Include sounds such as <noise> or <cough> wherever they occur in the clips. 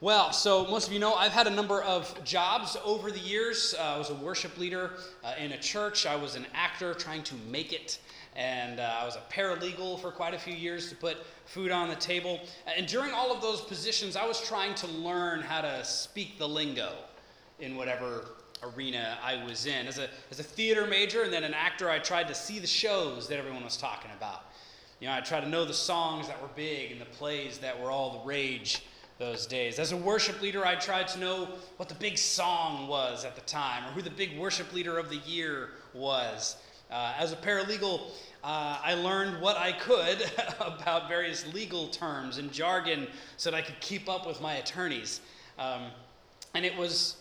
Well, so most of you know I've had a number of jobs over the years. Uh, I was a worship leader uh, in a church, I was an actor trying to make it, and uh, I was a paralegal for quite a few years to put food on the table. And during all of those positions, I was trying to learn how to speak the lingo in whatever arena I was in. As a, as a theater major and then an actor, I tried to see the shows that everyone was talking about. You know, I tried to know the songs that were big and the plays that were all the rage those days. As a worship leader, I tried to know what the big song was at the time or who the big worship leader of the year was. Uh, as a paralegal, uh, I learned what I could <laughs> about various legal terms and jargon so that I could keep up with my attorneys. Um, and it was,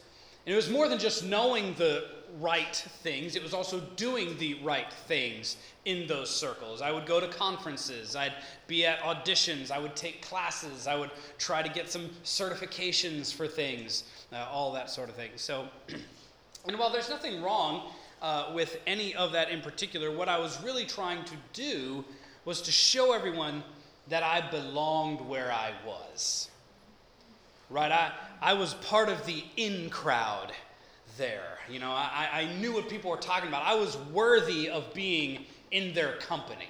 it was more than just knowing the right things, it was also doing the right things in those circles. I would go to conferences, I'd be at auditions, I would take classes, I would try to get some certifications for things, uh, all that sort of thing. So, <clears throat> and while there's nothing wrong uh, with any of that in particular, what I was really trying to do was to show everyone that I belonged where I was. Right? I, I was part of the in crowd there. You know, I, I knew what people were talking about. I was worthy of being in their company.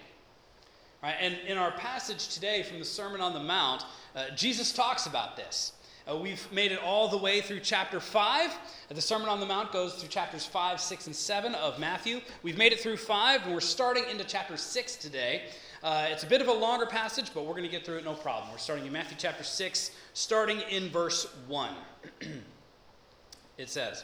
Right? And in our passage today from the Sermon on the Mount, uh, Jesus talks about this. Uh, we've made it all the way through chapter 5. Uh, the Sermon on the Mount goes through chapters 5, 6, and 7 of Matthew. We've made it through 5, and we're starting into chapter 6 today. Uh, it's a bit of a longer passage, but we're going to get through it no problem. We're starting in Matthew chapter 6, starting in verse 1. <clears throat> it says,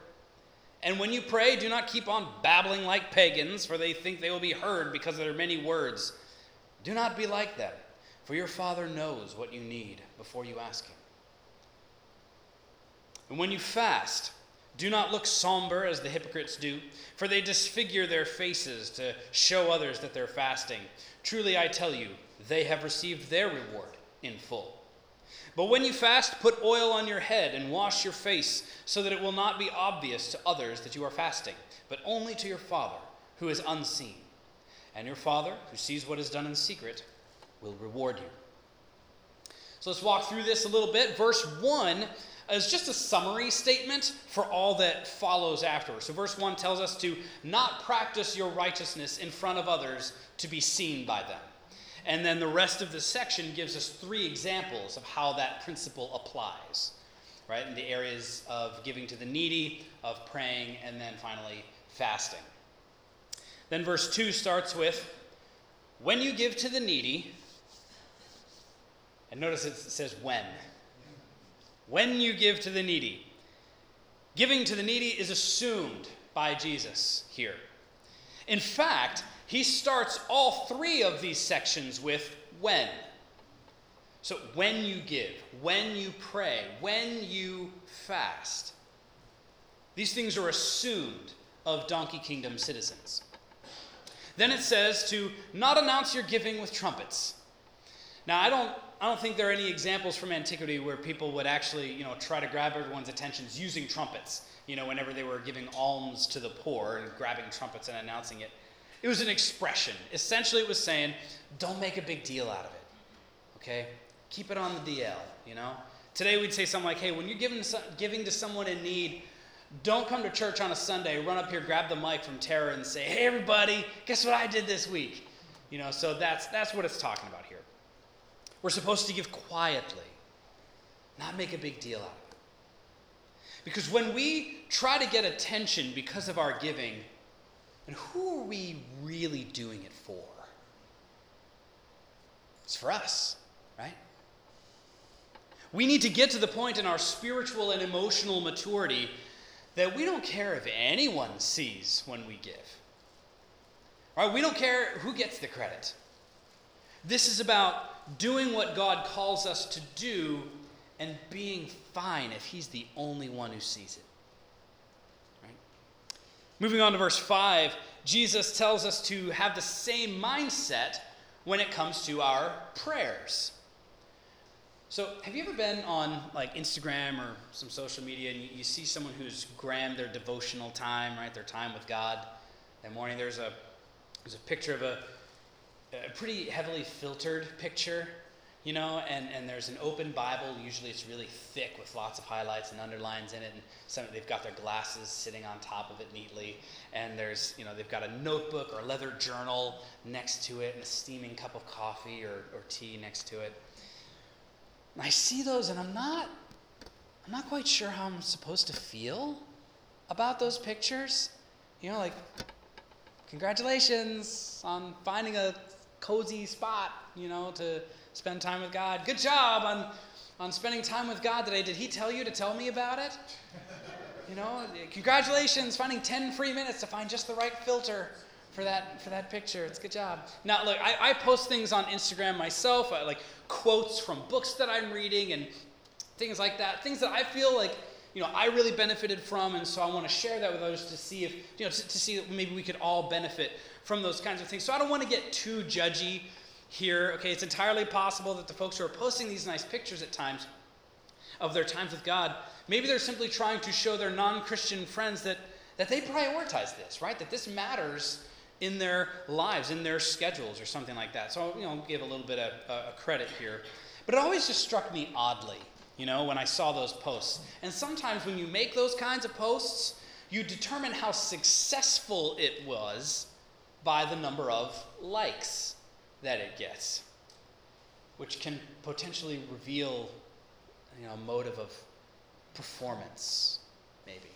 And when you pray, do not keep on babbling like pagans, for they think they will be heard because of their many words. Do not be like them, for your Father knows what you need before you ask Him. And when you fast, do not look somber as the hypocrites do, for they disfigure their faces to show others that they're fasting. Truly, I tell you, they have received their reward in full. But when you fast, put oil on your head and wash your face, so that it will not be obvious to others that you are fasting, but only to your Father who is unseen. And your Father, who sees what is done in secret, will reward you. So let's walk through this a little bit. Verse 1 is just a summary statement for all that follows afterwards. So, verse 1 tells us to not practice your righteousness in front of others to be seen by them. And then the rest of the section gives us three examples of how that principle applies, right? In the areas of giving to the needy, of praying, and then finally fasting. Then verse 2 starts with When you give to the needy, and notice it says when. When you give to the needy. Giving to the needy is assumed by Jesus here. In fact, he starts all three of these sections with when. So, when you give, when you pray, when you fast. These things are assumed of Donkey Kingdom citizens. Then it says to not announce your giving with trumpets. Now, I don't, I don't think there are any examples from antiquity where people would actually, you know, try to grab everyone's attentions using trumpets. You know, whenever they were giving alms to the poor and grabbing trumpets and announcing it. It was an expression. Essentially, it was saying, don't make a big deal out of it. Okay? Keep it on the DL, you know? Today we'd say something like, hey, when you're giving, giving to someone in need, don't come to church on a Sunday, run up here, grab the mic from Tara, and say, hey, everybody, guess what I did this week? You know, so that's, that's what it's talking about here. We're supposed to give quietly, not make a big deal out of it. Because when we try to get attention because of our giving, and who are we really doing it for? It's for us, right? We need to get to the point in our spiritual and emotional maturity that we don't care if anyone sees when we give. Right? We don't care who gets the credit. This is about doing what God calls us to do and being fine if He's the only one who sees it. Moving on to verse 5, Jesus tells us to have the same mindset when it comes to our prayers. So, have you ever been on like Instagram or some social media and you, you see someone who's grammed their devotional time, right? Their time with God. That morning, there's a there's a picture of a, a pretty heavily filtered picture, you know, and, and there's an open Bible. Usually, it's really thick with lots of highlights and underlines in it, and some they've got their glasses sitting on top of it neatly, and there's you know they've got a notebook or a leather journal next to it, and a steaming cup of coffee or, or tea next to it and I see those and I'm not I'm not quite sure how I'm supposed to feel about those pictures. You know, like congratulations on finding a cozy spot, you know, to spend time with God. Good job on on spending time with God today. Did he tell you to tell me about it? You know, congratulations finding 10 free minutes to find just the right filter for that for that picture. It's a good job. Now, look, I, I post things on Instagram myself, I, like quotes from books that I'm reading and things like that. Things that I feel like you know I really benefited from, and so I want to share that with others to see if you know to, to see that maybe we could all benefit from those kinds of things. So I don't want to get too judgy here. Okay, it's entirely possible that the folks who are posting these nice pictures at times of their times with God, maybe they're simply trying to show their non-Christian friends that that they prioritize this, right? That this matters in their lives, in their schedules, or something like that. So, you know, give a little bit of uh, credit here. But it always just struck me oddly, you know, when I saw those posts. And sometimes when you make those kinds of posts, you determine how successful it was by the number of likes that it gets, which can potentially reveal, you know, a motive of performance, maybe.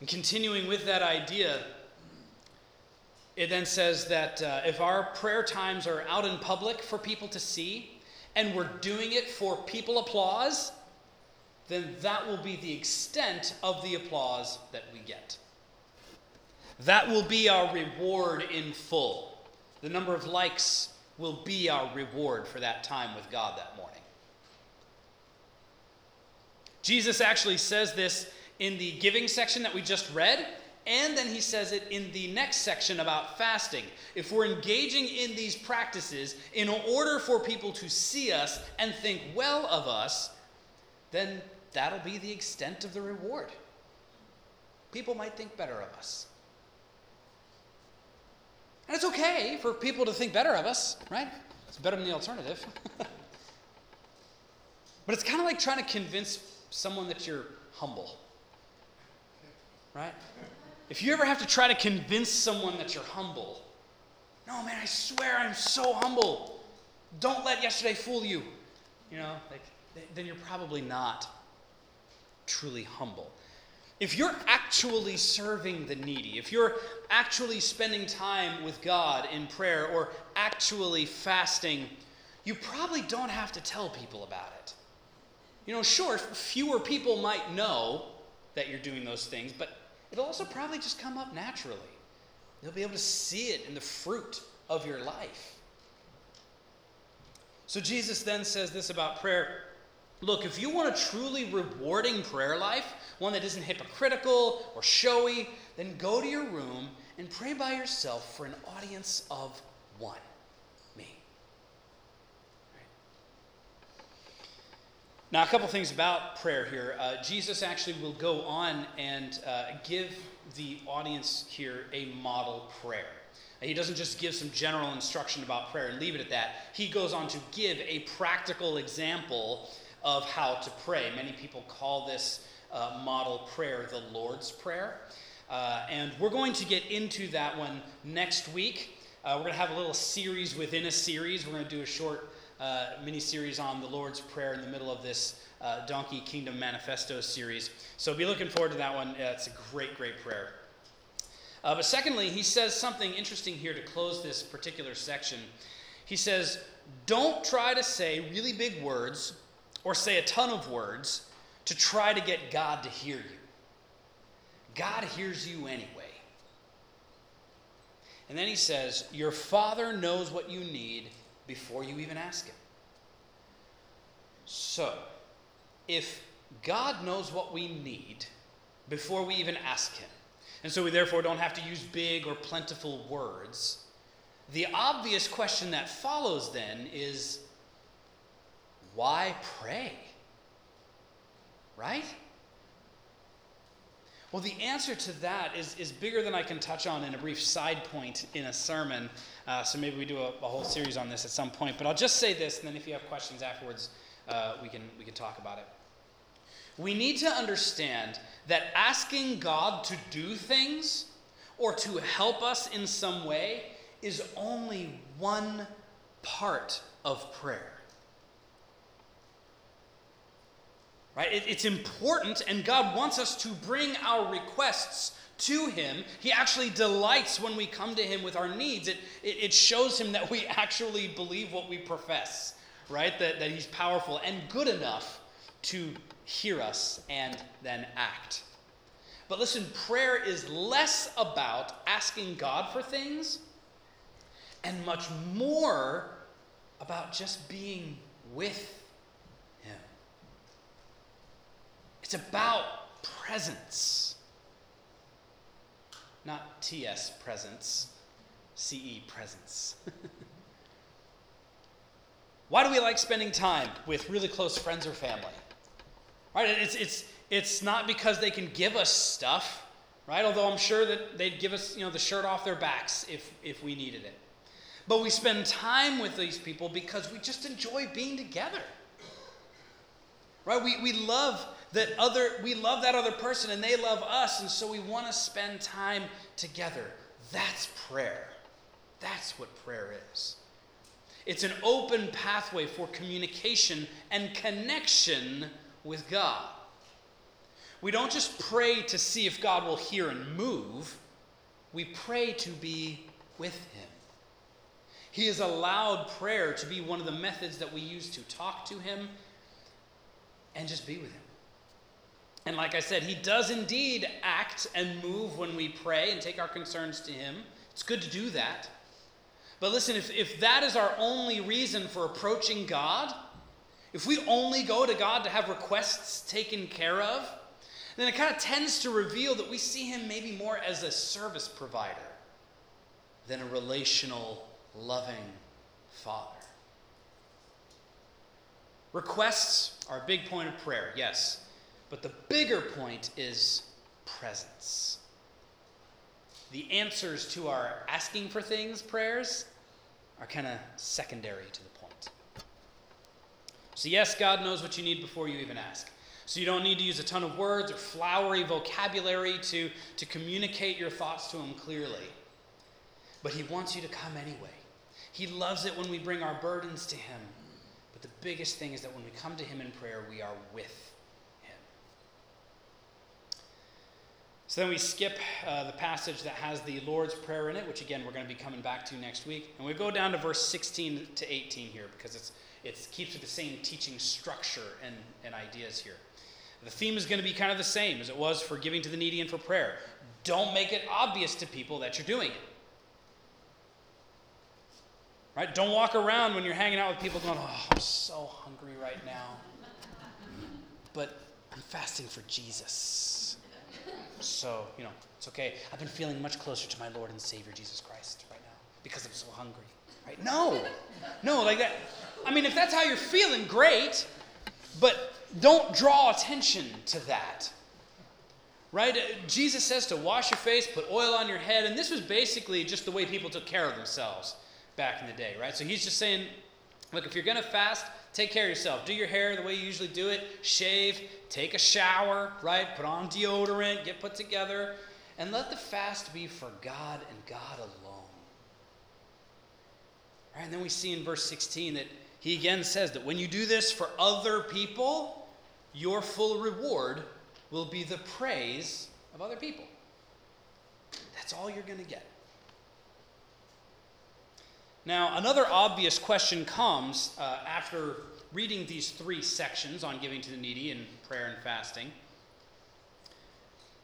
And continuing with that idea, it then says that uh, if our prayer times are out in public for people to see, and we're doing it for people applause, then that will be the extent of the applause that we get. That will be our reward in full. The number of likes will be our reward for that time with God that morning. Jesus actually says this in the giving section that we just read. And then he says it in the next section about fasting. If we're engaging in these practices in order for people to see us and think well of us, then that'll be the extent of the reward. People might think better of us. And it's okay for people to think better of us, right? It's better than the alternative. <laughs> but it's kind of like trying to convince someone that you're humble, right? If you ever have to try to convince someone that you're humble, no, man, I swear I'm so humble. Don't let yesterday fool you. You know, like, then you're probably not truly humble. If you're actually serving the needy, if you're actually spending time with God in prayer or actually fasting, you probably don't have to tell people about it. You know, sure, fewer people might know that you're doing those things, but it'll also probably just come up naturally. You'll be able to see it in the fruit of your life. So Jesus then says this about prayer. Look, if you want a truly rewarding prayer life, one that isn't hypocritical or showy, then go to your room and pray by yourself for an audience of one. Me. Now, a couple things about prayer here. Uh, Jesus actually will go on and uh, give the audience here a model prayer. He doesn't just give some general instruction about prayer and leave it at that. He goes on to give a practical example of how to pray. Many people call this uh, model prayer the Lord's Prayer. Uh, and we're going to get into that one next week. Uh, we're going to have a little series within a series. We're going to do a short uh, mini series on the Lord's Prayer in the middle of this uh, Donkey Kingdom Manifesto series. So be looking forward to that one. It's a great, great prayer. Uh, but secondly, he says something interesting here to close this particular section. He says, Don't try to say really big words or say a ton of words to try to get God to hear you. God hears you anyway. And then he says, Your Father knows what you need before you even ask Him. So, if God knows what we need before we even ask Him, and so we therefore don't have to use big or plentiful words, the obvious question that follows then is why pray? Right? Well, the answer to that is, is bigger than I can touch on in a brief side point in a sermon. Uh, so maybe we do a, a, whole series on this at some point. But I'll just say this, and then if you have questions afterwards, uh, we, can, we can talk about it. We need to understand that asking God to do things or to help us in some way is only one part of prayer. Right? It, it's important, and God wants us to bring our requests to Him. He actually delights when we come to Him with our needs. It, it, it shows Him that we <laughs> actually believe what we profess, right? That, that He's powerful and good enough to hear us and then act. But listen, prayer is less about asking God for things and much more about just being with It's about presence. Not TS presents, CE presence. <laughs> Why do we like spending time with really close friends or family? Right? It's, it's, it's not because they can give us stuff, right? Although I'm sure that they'd give us, you know, the shirt off their backs if, if we needed it. But we spend time with these people because we just enjoy being together. Right? We, we love that other we love that other person and they love us and so we want to spend time together. That's prayer. That's what prayer is. It's an open pathway for communication and connection with god. We don't just pray to see if god will hear and move. We pray to be with him. He has allowed prayer to be one of the methods that we use to talk to him and just be with him and like I said, He does indeed act and move when we pray and take our concerns to Him. It's good to do that. But listen, if, if that is our only reason for approaching God, if we only go to God to have requests taken care of, then it kind of tends to reveal that we see Him maybe more as a service provider than a relational, loving Father. Requests are a big point of prayer, yes. But the bigger point is presence. The answers to our asking for things prayers are kind of secondary to the point. So, yes, God knows what you need before you even ask. So, you don't need to use a ton of words or flowery vocabulary to, to communicate your thoughts to Him clearly. But He wants you to come anyway. He loves it when we bring our burdens to Him. But the biggest thing is that when we come to Him in prayer, we are with So then we skip uh, the passage that has the Lord's Prayer in it, which again we're going to be coming back to next week. And we go down to verse 16 to 18 here because it's, it keeps with the same teaching structure and, and ideas here. The theme is going to be kind of the same as it was for giving to the needy and for prayer. Don't make it obvious to people that you're doing it. Right? Don't walk around when you're hanging out with people going, Oh, I'm so hungry right now. But I'm fasting for Jesus. So, you know, it's okay. I've been feeling much closer to my Lord and Savior Jesus Christ right now because I'm so hungry. Right? No. No, like that. I mean, if that's how you're feeling, great. But don't draw attention to that. Right? Uh, Jesus says to wash your face, put oil on your head, and this was basically just the way people took care of themselves back in the day, right? So he's just saying, look, if you're going to fast, Take care of yourself. Do your hair the way you usually do it. Shave. Take a shower, right? Put on deodorant. Get put together. And let the fast be for God and God alone. Right? And then we see in verse 16 that he again says that when you do this for other people, your full reward will be the praise of other people. That's all you're going to get. Now, another obvious question comes uh, after reading these three sections on giving to the needy and prayer and fasting.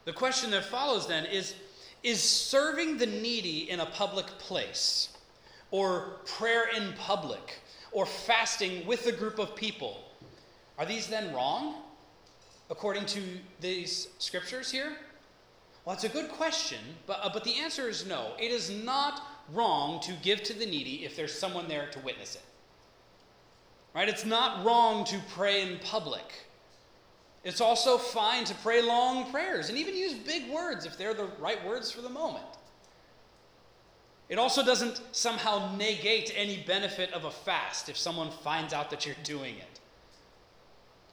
The question that follows then is Is serving the needy in a public place, or prayer in public, or fasting with a group of people, are these then wrong according to these scriptures here? Well, it's a good question, but, uh, but the answer is no. It is not wrong to give to the needy if there's someone there to witness it. Right? It's not wrong to pray in public. It's also fine to pray long prayers and even use big words if they're the right words for the moment. It also doesn't somehow negate any benefit of a fast if someone finds out that you're doing it.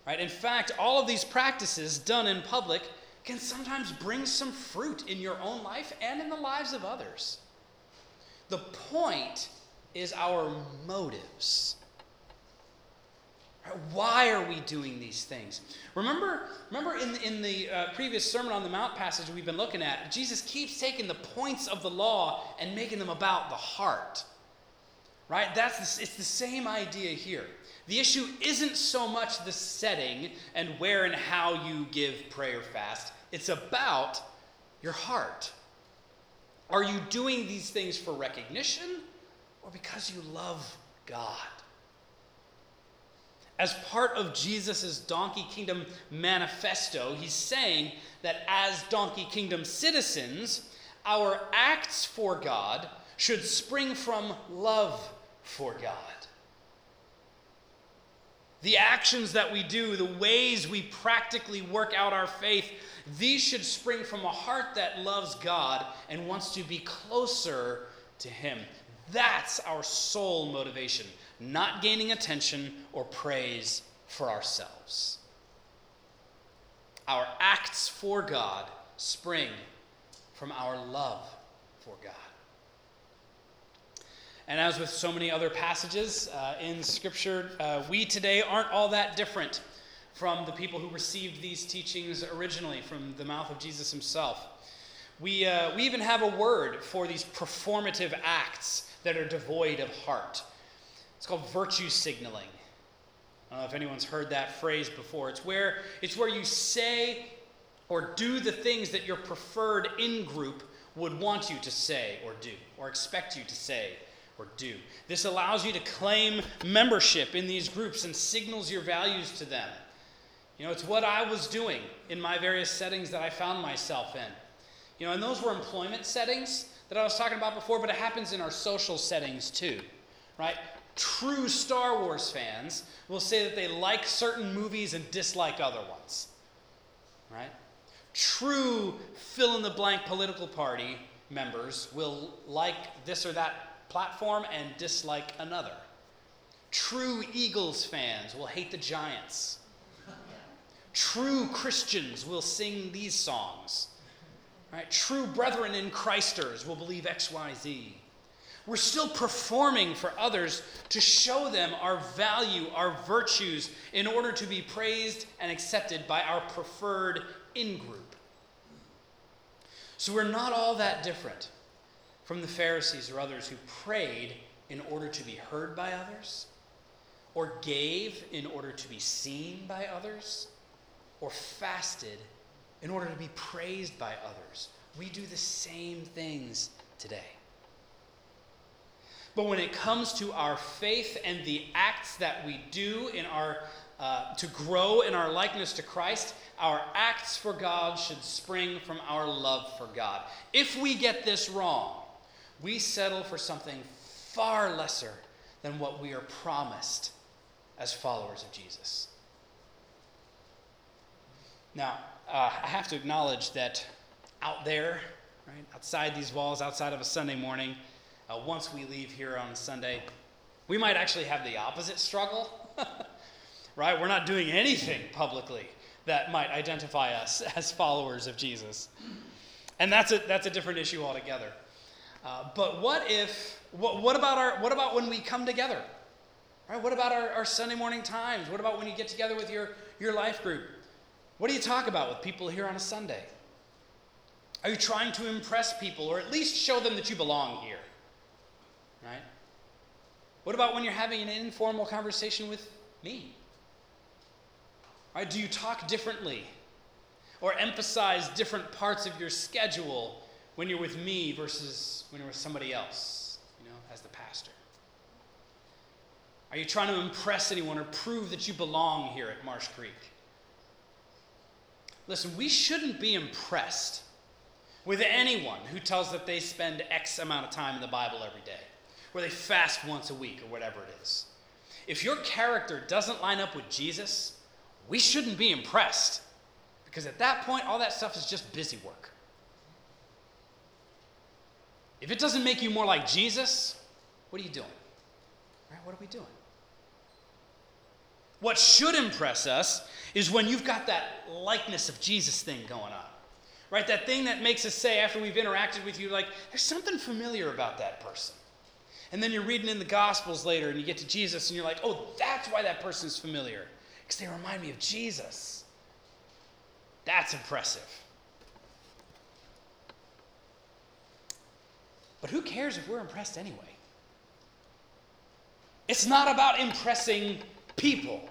Right? In fact, all of these practices done in public can sometimes bring some fruit in your own life and in the lives of others. The point is our motives. Why are we doing these things? Remember, remember in, in the uh, previous Sermon on the Mount passage we've been looking at, Jesus keeps taking the points of the law and making them about the heart. Right? That's the, it's the same idea here. The issue isn't so much the setting and where and how you give prayer fast. It's about your heart. Are you doing these things for recognition or because you love God? As part of Jesus' Donkey Kingdom manifesto, he's saying that as Donkey Kingdom citizens, our acts for God should spring from love for God. The actions that we do, the ways we practically work out our faith, these should spring from a heart that loves God and wants to be closer to Him. That's our sole motivation not gaining attention or praise for ourselves. Our acts for God spring from our love for God. And as with so many other passages uh, in Scripture, uh, we today aren't all that different from the people who received these teachings originally from the mouth of Jesus himself. We, uh, we even have a word for these performative acts that are devoid of heart. It's called virtue signaling. I don't know if anyone's heard that phrase before. It's where, it's where you say or do the things that your preferred in group would want you to say or do, or expect you to say or do. This allows you to claim membership in these groups and signals your values to them. You know, it's what I was doing in my various settings that I found myself in. You know, and those were employment settings that I was talking about before, but it happens in our social settings too, right? true Star Wars fans will say that they like certain movies and dislike other ones. Right? True fill in the blank political party members will like this or that platform and dislike another. True Eagles fans will hate the Giants. True Christians will sing these songs. Right? True brethren in Christers will believe XYZ. We're still performing for others to show them our value, our virtues, in order to be praised and accepted by our preferred in group. So we're not all that different from the Pharisees or others who prayed in order to be heard by others, or gave in order to be seen by others, or fasted in order to be praised by others. We do the same things today. But when it comes to our faith and the acts that we do in our uh, to grow in our likeness to Christ, our acts for God should spring from our love for God. If we get this wrong, we settle for something far lesser than what we are promised as followers of Jesus. Now, uh, I have to acknowledge that out there, right, outside these walls, outside of a Sunday morning, uh, once we leave here on Sunday, we might actually have the opposite struggle, <laughs> right? We're not doing anything publicly that might identify us <laughs> as followers of Jesus. And that's a, that's a different issue altogether. Uh, but what if, what, what, about our, what about when we come together? Right? What about our, our Sunday morning times? What about when you get together with your, your life group? What do you talk about with people here on a Sunday? Are you trying to impress people or at least show them that you belong here? Right? What about when you're having an informal conversation with me? Right? Do you talk differently or emphasize different parts of your schedule when you're with me versus when you're with somebody else, you know, as the pastor? Are you trying to impress anyone or prove that you belong here at Marsh Creek? Listen, we shouldn't be impressed with anyone who tells that they spend X amount of time in the Bible every day, or they fast once a week, or whatever it is. If your character doesn't line up with Jesus, we shouldn't be impressed. Because at that point, all that stuff is just busy work. If it doesn't make you more like Jesus, what are you doing? Right? What are we doing? What should impress us is when you've got that likeness of Jesus thing going on. Right? That thing that makes us say, after we've interacted with you, like, there's something familiar about that person. And then you're reading in the Gospels later and you get to Jesus and you're like, oh, that's why that person's familiar. Because they remind me of Jesus. That's impressive. But who cares if we're impressed anyway? It's not about impressing people.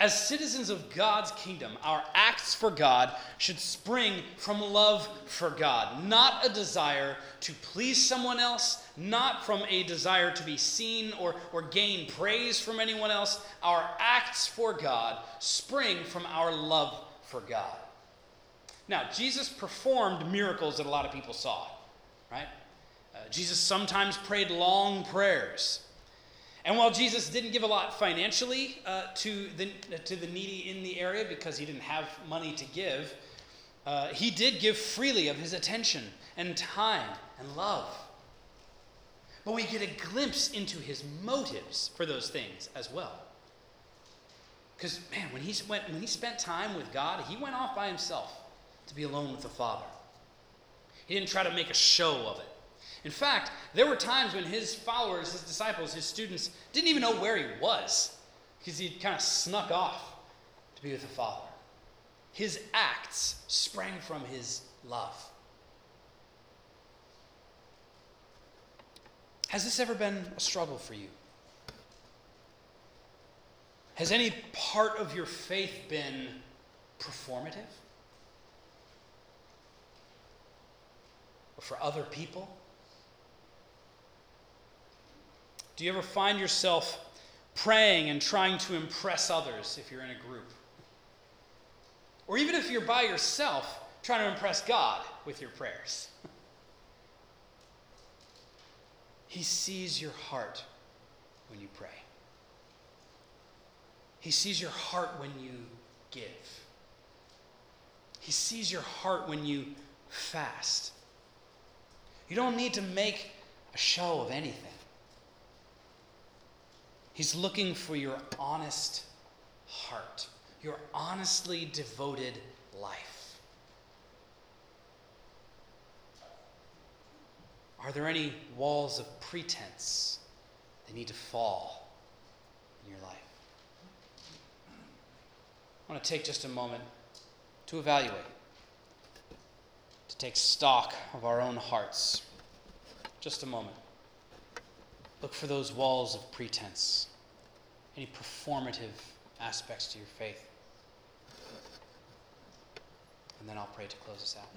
As citizens of God's kingdom, our acts for God should spring from love for God, not a desire to please someone else, not from a desire to be seen or, or gain praise from anyone else. Our acts for God spring from our love for God. Now, Jesus performed miracles that a lot of people saw, right? Uh, Jesus sometimes prayed long prayers. And while Jesus didn't give a lot financially uh, to, the, to the needy in the area because he didn't have money to give, uh, he did give freely of his attention and time and love. But we get a glimpse into his motives for those things as well. Because, man, when he, went, when he spent time with God, he went off by himself to be alone with the Father. He didn't try to make a show of it. In fact, there were times when his followers, his disciples, his students didn't even know where he was because he kind of snuck off to be with the Father. His acts sprang from his love. Has this ever been a struggle for you? Has any part of your faith been performative? Or for other people? Do you ever find yourself praying and trying to impress others if you're in a group? Or even if you're by yourself, trying to impress God with your prayers? He sees your heart when you pray. He sees your heart when you give. He sees your heart when you fast. You don't need to make a show of anything. He's looking for your honest heart, your honestly devoted life. Are there any walls of pretense that need to fall in your life? I want to take just a moment to evaluate, to take stock of our own hearts. Just a moment. Look for those walls of pretense, any performative aspects to your faith. And then I'll pray to close us out.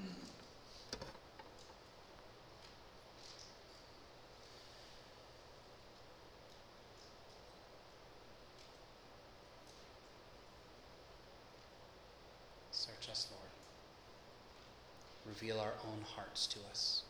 Search us, Lord. Reveal our own hearts to us.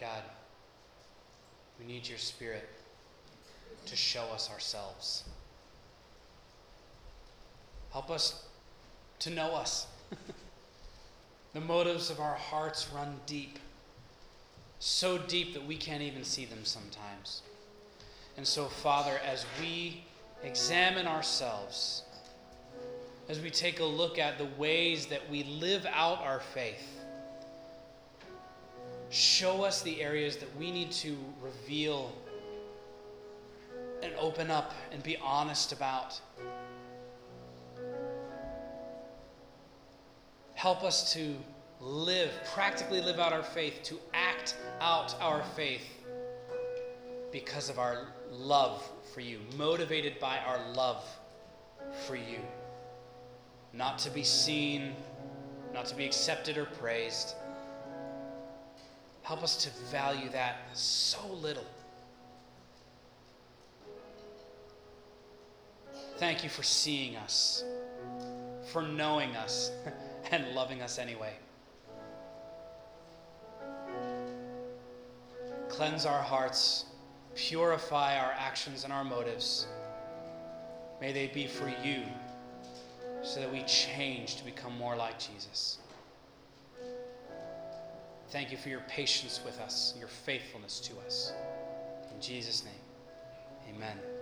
God, we need your Spirit to show us ourselves. Help us to know us. <laughs> the motives of our hearts run deep, so deep that we can't even see them sometimes. And so, Father, as we examine ourselves, as we take a look at the ways that we live out our faith, show us the areas that we need to reveal and open up and be honest about. Help us to live, practically live out our faith, to act out our faith because of our love for you, motivated by our love for you. Not to be seen, not to be accepted or praised. Help us to value that so little. Thank you for seeing us, for knowing us, <laughs> and loving us anyway. Cleanse our hearts, purify our actions and our motives. May they be for you, so that we change to become more like Jesus. Thank you for your patience with us, your faithfulness to us. In Jesus' name, amen.